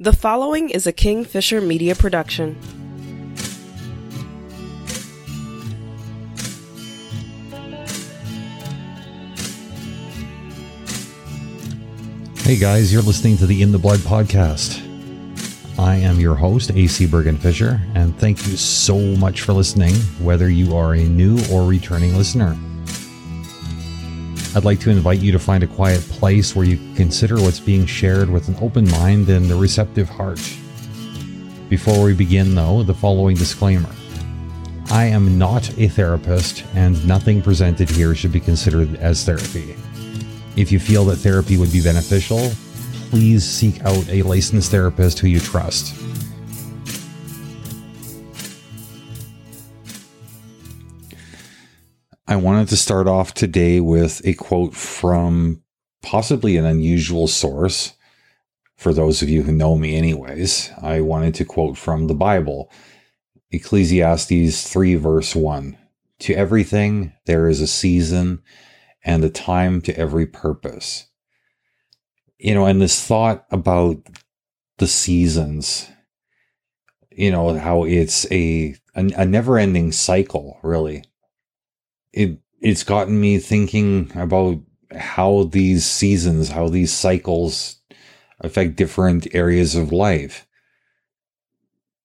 The following is a Kingfisher Media production. Hey guys, you're listening to the In the Blood podcast. I am your host, AC Bergen Fischer, and thank you so much for listening, whether you are a new or returning listener. I'd like to invite you to find a quiet place where you consider what's being shared with an open mind and a receptive heart. Before we begin, though, the following disclaimer I am not a therapist, and nothing presented here should be considered as therapy. If you feel that therapy would be beneficial, please seek out a licensed therapist who you trust. I wanted to start off today with a quote from possibly an unusual source. For those of you who know me, anyways, I wanted to quote from the Bible Ecclesiastes 3, verse 1. To everything there is a season and a time to every purpose. You know, and this thought about the seasons, you know, how it's a, a, a never ending cycle, really it it's gotten me thinking about how these seasons, how these cycles affect different areas of life.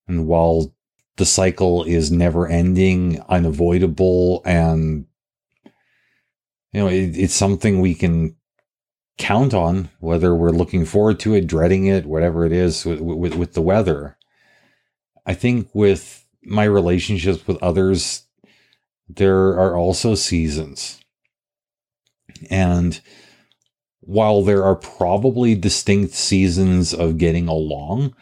And while the cycle is never ending, unavoidable, and you know, it, it's something we can count on, whether we're looking forward to it, dreading it, whatever it is with, with, with the weather. I think with my relationships with others, there are also seasons. And while there are probably distinct seasons of getting along,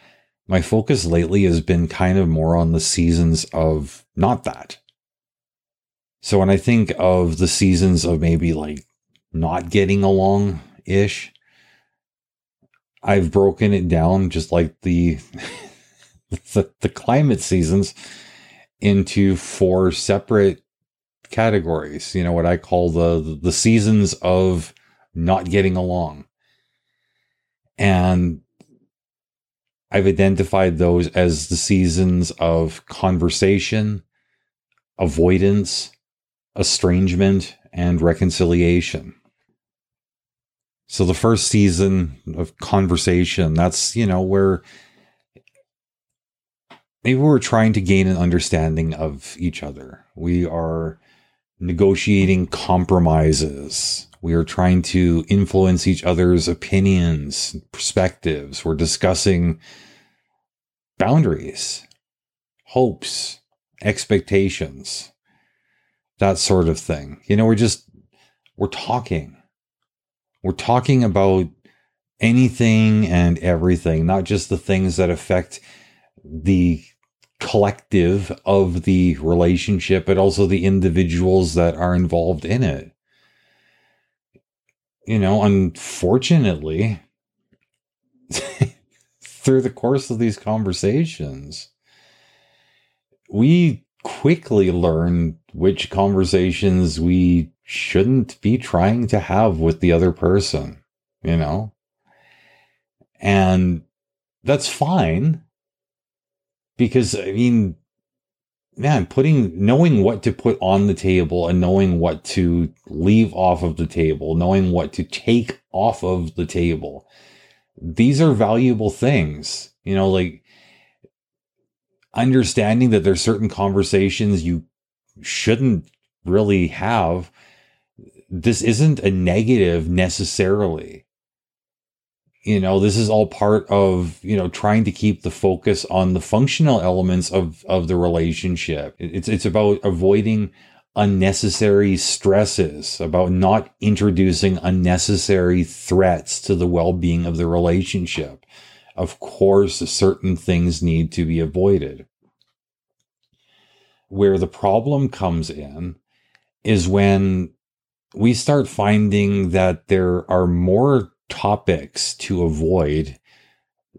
my focus lately has been kind of more on the seasons of not that. So when I think of the seasons of maybe like not getting along ish, I've broken it down just like the, the the climate seasons into four separate categories, you know, what I call the the seasons of not getting along. And I've identified those as the seasons of conversation, avoidance, estrangement, and reconciliation. So the first season of conversation, that's, you know, where maybe we're trying to gain an understanding of each other. We are negotiating compromises. We are trying to influence each other's opinions, perspectives. We're discussing boundaries, hopes, expectations, that sort of thing. You know, we're just, we're talking. We're talking about anything and everything, not just the things that affect the collective of the relationship, but also the individuals that are involved in it. You know, unfortunately, through the course of these conversations, we quickly learn which conversations we shouldn't be trying to have with the other person, you know? And that's fine because I mean, man, putting knowing what to put on the table and knowing what to leave off of the table, knowing what to take off of the table. These are valuable things. You know, like understanding that there's certain conversations you shouldn't really have. This isn't a negative necessarily you know this is all part of you know trying to keep the focus on the functional elements of of the relationship. It's it's about avoiding unnecessary stresses about not introducing unnecessary threats to the well-being of the relationship. Of course certain things need to be avoided. Where the problem comes in is when we start finding that there are more topics to avoid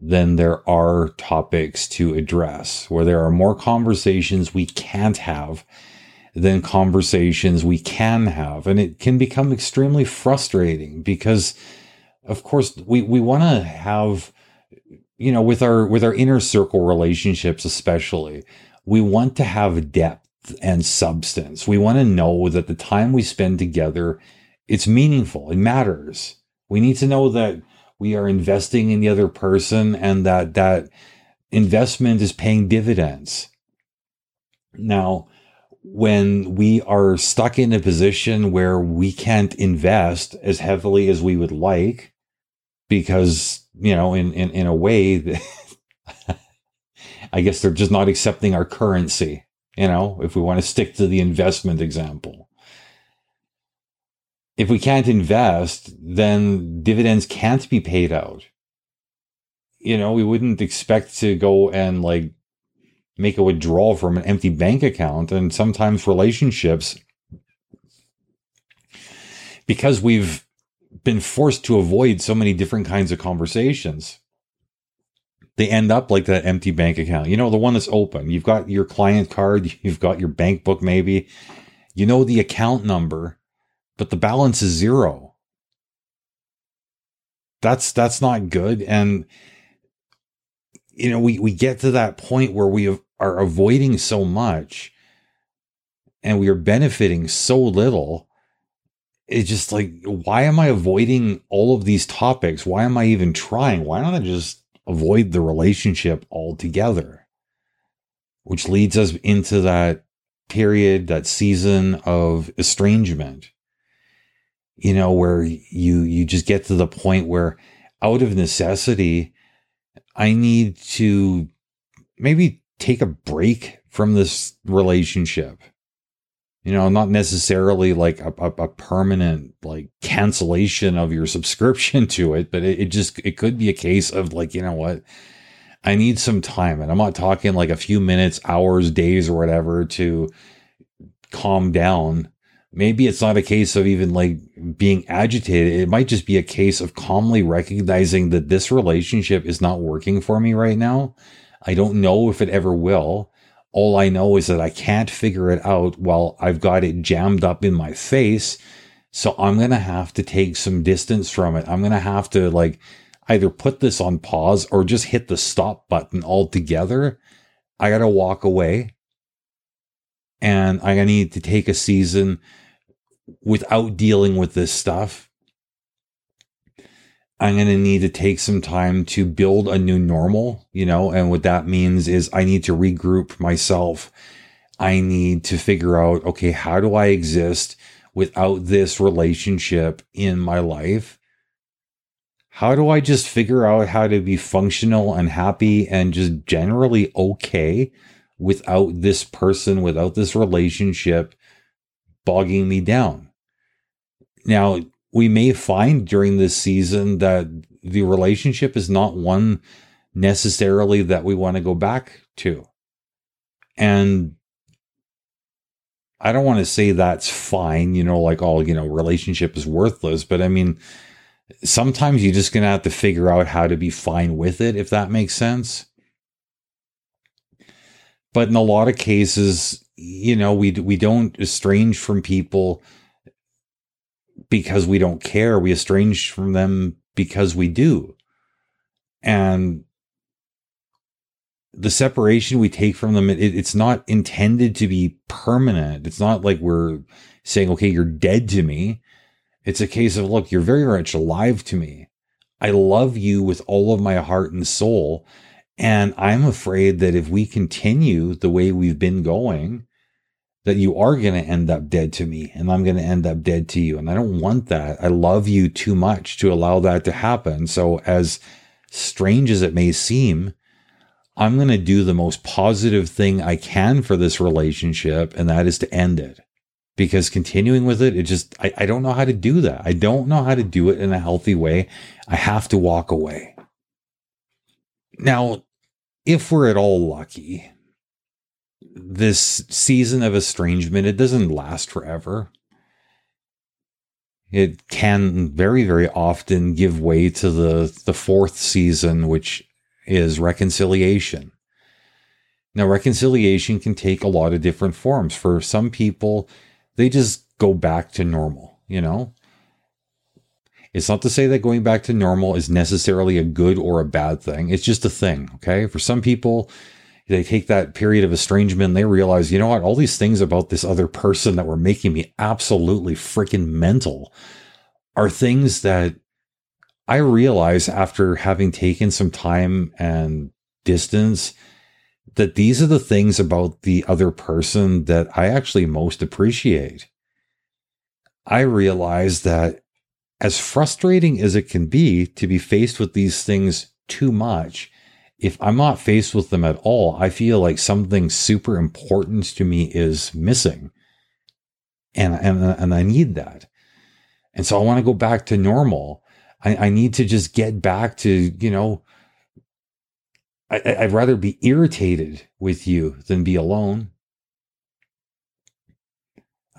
than there are topics to address, where there are more conversations we can't have than conversations we can have. And it can become extremely frustrating because, of course, we, we want to have you know, with our with our inner circle relationships especially, we want to have depth and substance. We want to know that the time we spend together it's meaningful. It matters. We need to know that we are investing in the other person and that that investment is paying dividends. Now, when we are stuck in a position where we can't invest as heavily as we would like, because, you know, in, in, in a way I guess they're just not accepting our currency, you know, if we want to stick to the investment example. If we can't invest, then dividends can't be paid out. You know, we wouldn't expect to go and like make a withdrawal from an empty bank account. And sometimes relationships, because we've been forced to avoid so many different kinds of conversations, they end up like that empty bank account. You know, the one that's open. You've got your client card, you've got your bank book, maybe. You know the account number, but the balance is zero. That's that's not good. And you know, we we get to that point where we are avoiding so much and we are benefiting so little. It's just like why am i avoiding all of these topics? Why am i even trying? Why don't i just avoid the relationship altogether? Which leads us into that period that season of estrangement you know where you you just get to the point where out of necessity i need to maybe take a break from this relationship. You know, not necessarily like a, a, a permanent like cancellation of your subscription to it, but it, it just it could be a case of like, you know what, I need some time. And I'm not talking like a few minutes, hours, days, or whatever to calm down. Maybe it's not a case of even like being agitated. It might just be a case of calmly recognizing that this relationship is not working for me right now I don't know if it ever will. All I know is that I can't figure it out while I've got it jammed up in my face. So I'm going to have to take some distance from it. I'm going to have to like either put this on pause or just hit the stop button altogether. I got to walk away and I need to take a season without dealing with this stuff I'm going to need to take some time to build a new normal, you know, and what that means is I need to regroup myself. I need to figure out, okay, how do I exist without this relationship in my life? How do I just figure out how to be functional and happy and just generally okay without this person, without this relationship bogging me down? Now, we may find during this season that the relationship is not one necessarily that we want to go back to. And I don't want to say that's fine, you know, like all, you know, relationship is worthless, but I mean, sometimes you're just going to have to figure out how to be fine with it, if that makes sense. But in a lot of cases, you know, we, we don't estrange from people because we don't care. We estrange from them because we do. And the separation we take from them, it, it's not intended to be permanent. It's not like we're saying, okay, you're dead to me. It's a case of, look, you're very much alive to me. I love you with all of my heart and soul. And I'm afraid that if we continue the way we've been going, that you are going to end up dead to me and I'm going to end up dead to you. And I don't want that. I love you too much to allow that to happen. So, as strange as it may seem, I'm going to do the most positive thing I can for this relationship, and that is to end it. Because continuing with it, it just, I, I don't know how to do that. I don't know how to do it in a healthy way. I have to walk away. Now, if we're at all lucky, this season of estrangement, it doesn't last forever. It can very, very often give way to the, the fourth season, which is reconciliation. Now, reconciliation can take a lot of different forms. For some people, they just go back to normal, you know? It's not to say that going back to normal is necessarily a good or a bad thing. It's just a thing. Okay. For some people, they take that period of estrangement and they realize, you know what, all these things about this other person that were making me absolutely freaking mental are things that I realize after having taken some time and distance that these are the things about the other person that I actually most appreciate. I realize that as frustrating as it can be to be faced with these things too much, if I'm not faced with them at all, I feel like something super important to me is missing. And, and, and I need that. And so I want to go back to normal. I, I need to just get back to, you know, I, I'd rather be irritated with you than be alone.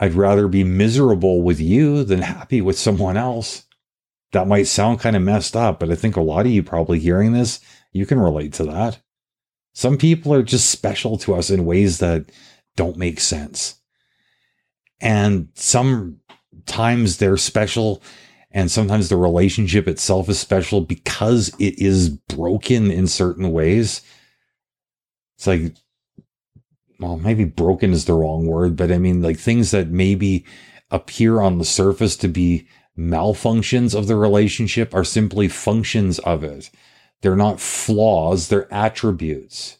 I'd rather be miserable with you than happy with someone else. That might sound kind of messed up, but I think a lot of you probably hearing this you can relate to that. Some people are just special to us in ways that don't make sense. And sometimes they're special, and sometimes the relationship itself is special because it is broken in certain ways. It's like, well, maybe broken is the wrong word, but I mean, like things that maybe appear on the surface to be malfunctions of the relationship are simply functions of it. They're not flaws, they're attributes.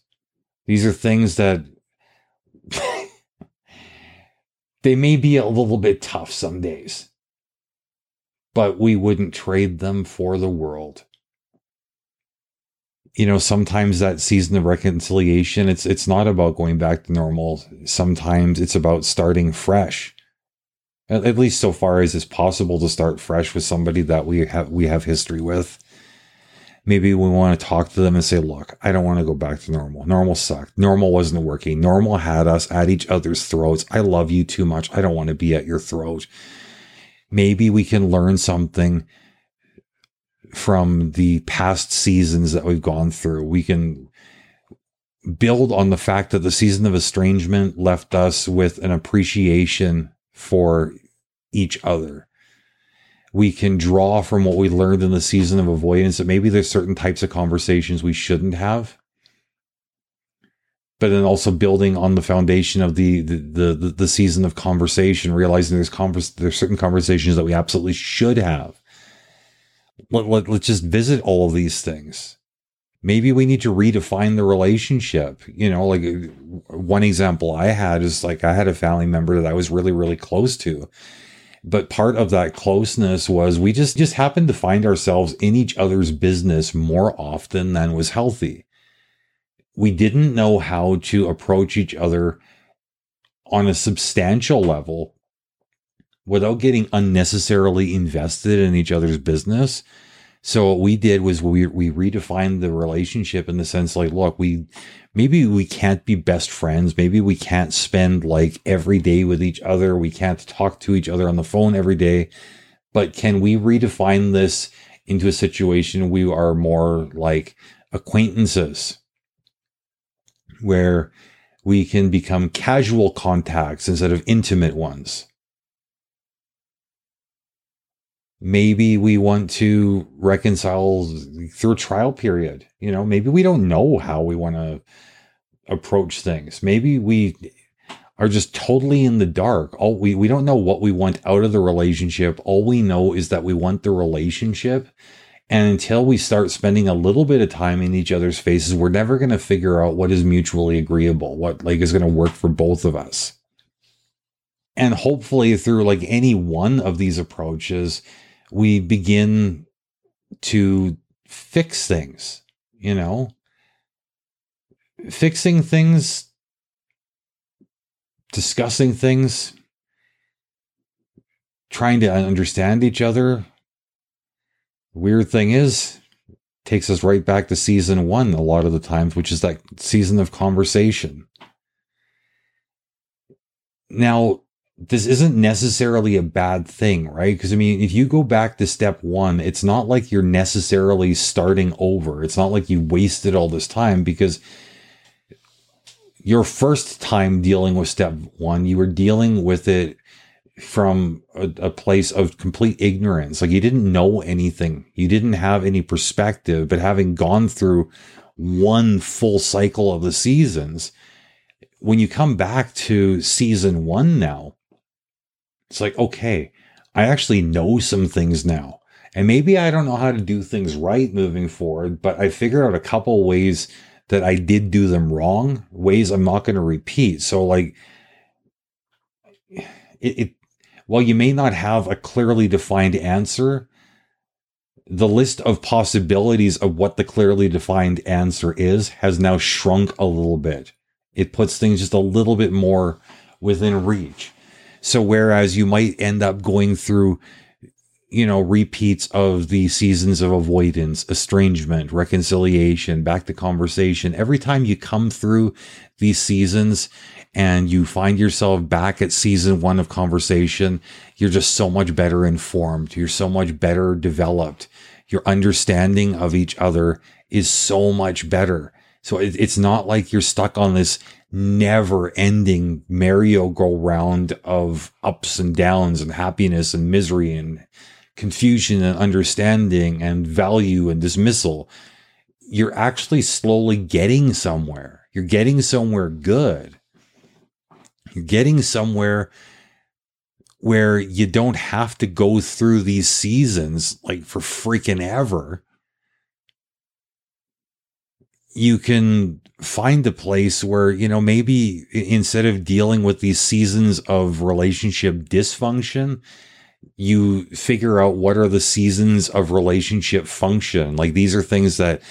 These are things that they may be a little bit tough some days, but we wouldn't trade them for the world. You know, sometimes that season of reconciliation, it's it's not about going back to normal. Sometimes it's about starting fresh. At, at least so far as it's possible to start fresh with somebody that we have we have history with maybe we want to talk to them and say, look, I don't want to go back to normal. Normal sucked. Normal wasn't working. Normal had us at each other's throats. I love you too much. I don't want to be at your throat. Maybe we can learn something from the past seasons that we've gone through. We can build on the fact that the season of estrangement left us with an appreciation for each other we can draw from what we learned in the season of avoidance that maybe there's certain types of conversations we shouldn't have but then also building on the foundation of the the the, the season of conversation realizing there's there's certain conversations that we absolutely should have let, let, let's just visit all of these things. Maybe we need to redefine the relationship. You know like one example i had is like i had a family member that i was really really close to. But part of that closeness was we just just happened to find ourselves in each other's business more often than was healthy. We didn't know how to approach each other on a substantial level without getting unnecessarily invested in each other's business so what we did was we we redefined the relationship in the sense like, look, we maybe we can't be best friends. Maybe we can't spend like every day with each other. We can't talk to each other on the phone every day. But can we redefine this into a situation we are more like acquaintances where we can become casual contacts instead of intimate ones? Maybe we want to reconcile through a trial period. You know, maybe we don't know how we want to approach things. Maybe we are just totally in the dark. All we we don't know what we want out of the relationship. All we know is that we want the relationship. And until we start spending a little bit of time in each other's faces, we're never going to figure out what is mutually agreeable, what like is going to work for both of us. And hopefully through like any one of these approaches, we begin to fix things, you know, fixing things, discussing things, trying to understand each other. Weird thing is, takes us right back to season one a lot of the times, which is that season of conversation. Now, this isn't necessarily a bad thing, right? Because I mean, if you go back to step one, it's not like you're necessarily starting over. It's not like you wasted all this time because your first time dealing with step one, you were dealing with it from a, a, place of complete ignorance. Like you didn't know anything. You didn't have any perspective, but having gone through one full cycle of the seasons, when you come back to season one now, it's like, okay, I actually know some things now. And maybe I don't know how to do things right moving forward, but I figured out a couple ways that I did do them wrong, ways I'm not going to repeat. So, like, it, it while you may not have a clearly defined answer, the list of possibilities of what the clearly defined answer is has now shrunk a little bit. It puts things just a little bit more within reach. So whereas you might end up going through, you know, repeats of the seasons of avoidance, estrangement, reconciliation, back to conversation, every time you come through these seasons and you find yourself back at season one of conversation, you're just so much better informed. You're so much better developed. Your understanding of each other is so much better. So it's not like you're stuck on this never ending merry-go-round of ups and downs and happiness and misery and confusion and understanding and value and dismissal. You're actually slowly getting somewhere. You're getting somewhere good. You're getting somewhere where you don't have to go through these seasons like for freaking ever. You can find a place where, you know, maybe instead of dealing with these seasons of relationship dysfunction, you figure out what are the seasons of relationship function. Like these are things that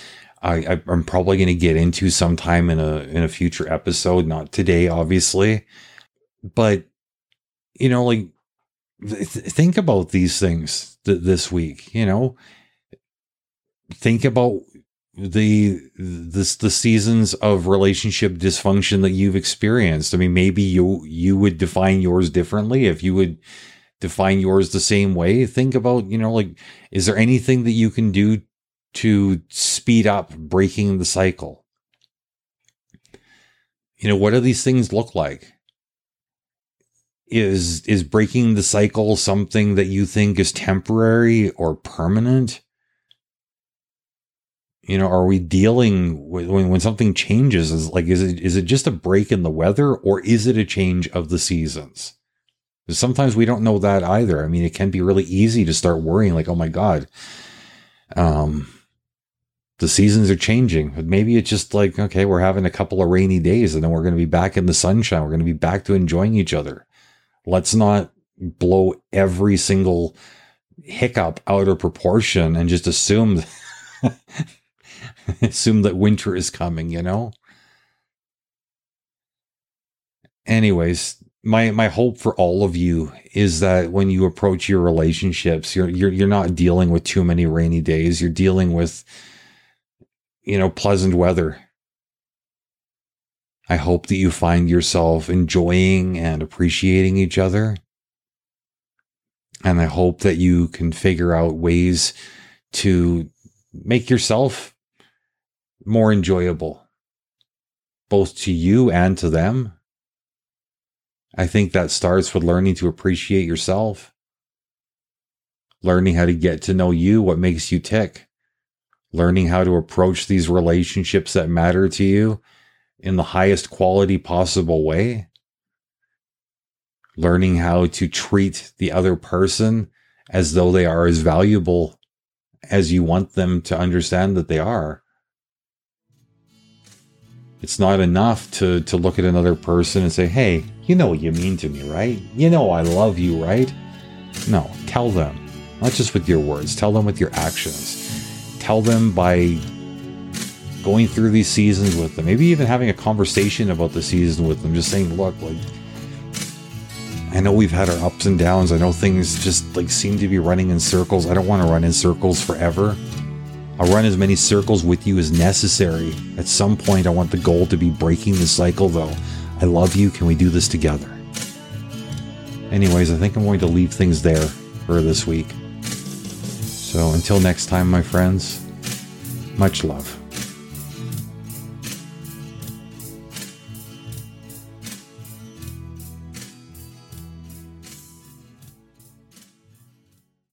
I, am probably going to get into sometime in a in a future episode, not today, obviously but you know, like th- think about these things th- this week. You know, think about the this the seasons of relationship dysfunction that you've experienced. I mean, maybe you you would define yours differently if you would define yours the same way. Think about, you know, like is there anything that you can do to speed up breaking the cycle? You know, what do these things look like? is is breaking the cycle something that you think is temporary or permanent you know are we dealing with when, when something changes is like is it is it just a break in the weather or is it a change of the seasons? Sometimes we don't know that either. I mean it can be really easy to start worrying like oh my god um the seasons are changing but maybe it's just like okay we're having a couple of rainy days and then we're going to be back in the sunshine. We're going to be back to enjoying each other. Let's not blow every single hiccup out of proportion and just assume assume that winter is coming, you know? Anyways, my my hope for all of you is that when you approach your relationships, you're you're you're not dealing with too many rainy days. You're dealing with you know, pleasant weather I hope that you find yourself enjoying and appreciating each other. And I hope that you can figure out ways to make yourself more enjoyable, both to you and to them. I think that starts with learning to appreciate yourself, learning how to get to know you, what makes you tick, learning how to approach these relationships that matter to you in the highest quality possible way. Learning how to treat the other person as though they are as valuable as you want them to understand that they are. It's not enough to, to look at another person and say, hey, you know what you mean to me, right? You know I love you, right? No, tell them. Not just with your words, tell them with your actions. Tell them by going through these seasons with them, maybe even having a conversation about the season with them, just saying, look, like, I know we've had our ups and downs. I know things just like seem to be running in circles. I don't want to run in circles forever. I'll run as many circles with you as necessary. At some point, I want the goal to be breaking the cycle, though. I love you. Can we do this together? Anyways, I think I'm going to leave things there for this week. So until next time, my friends, much love.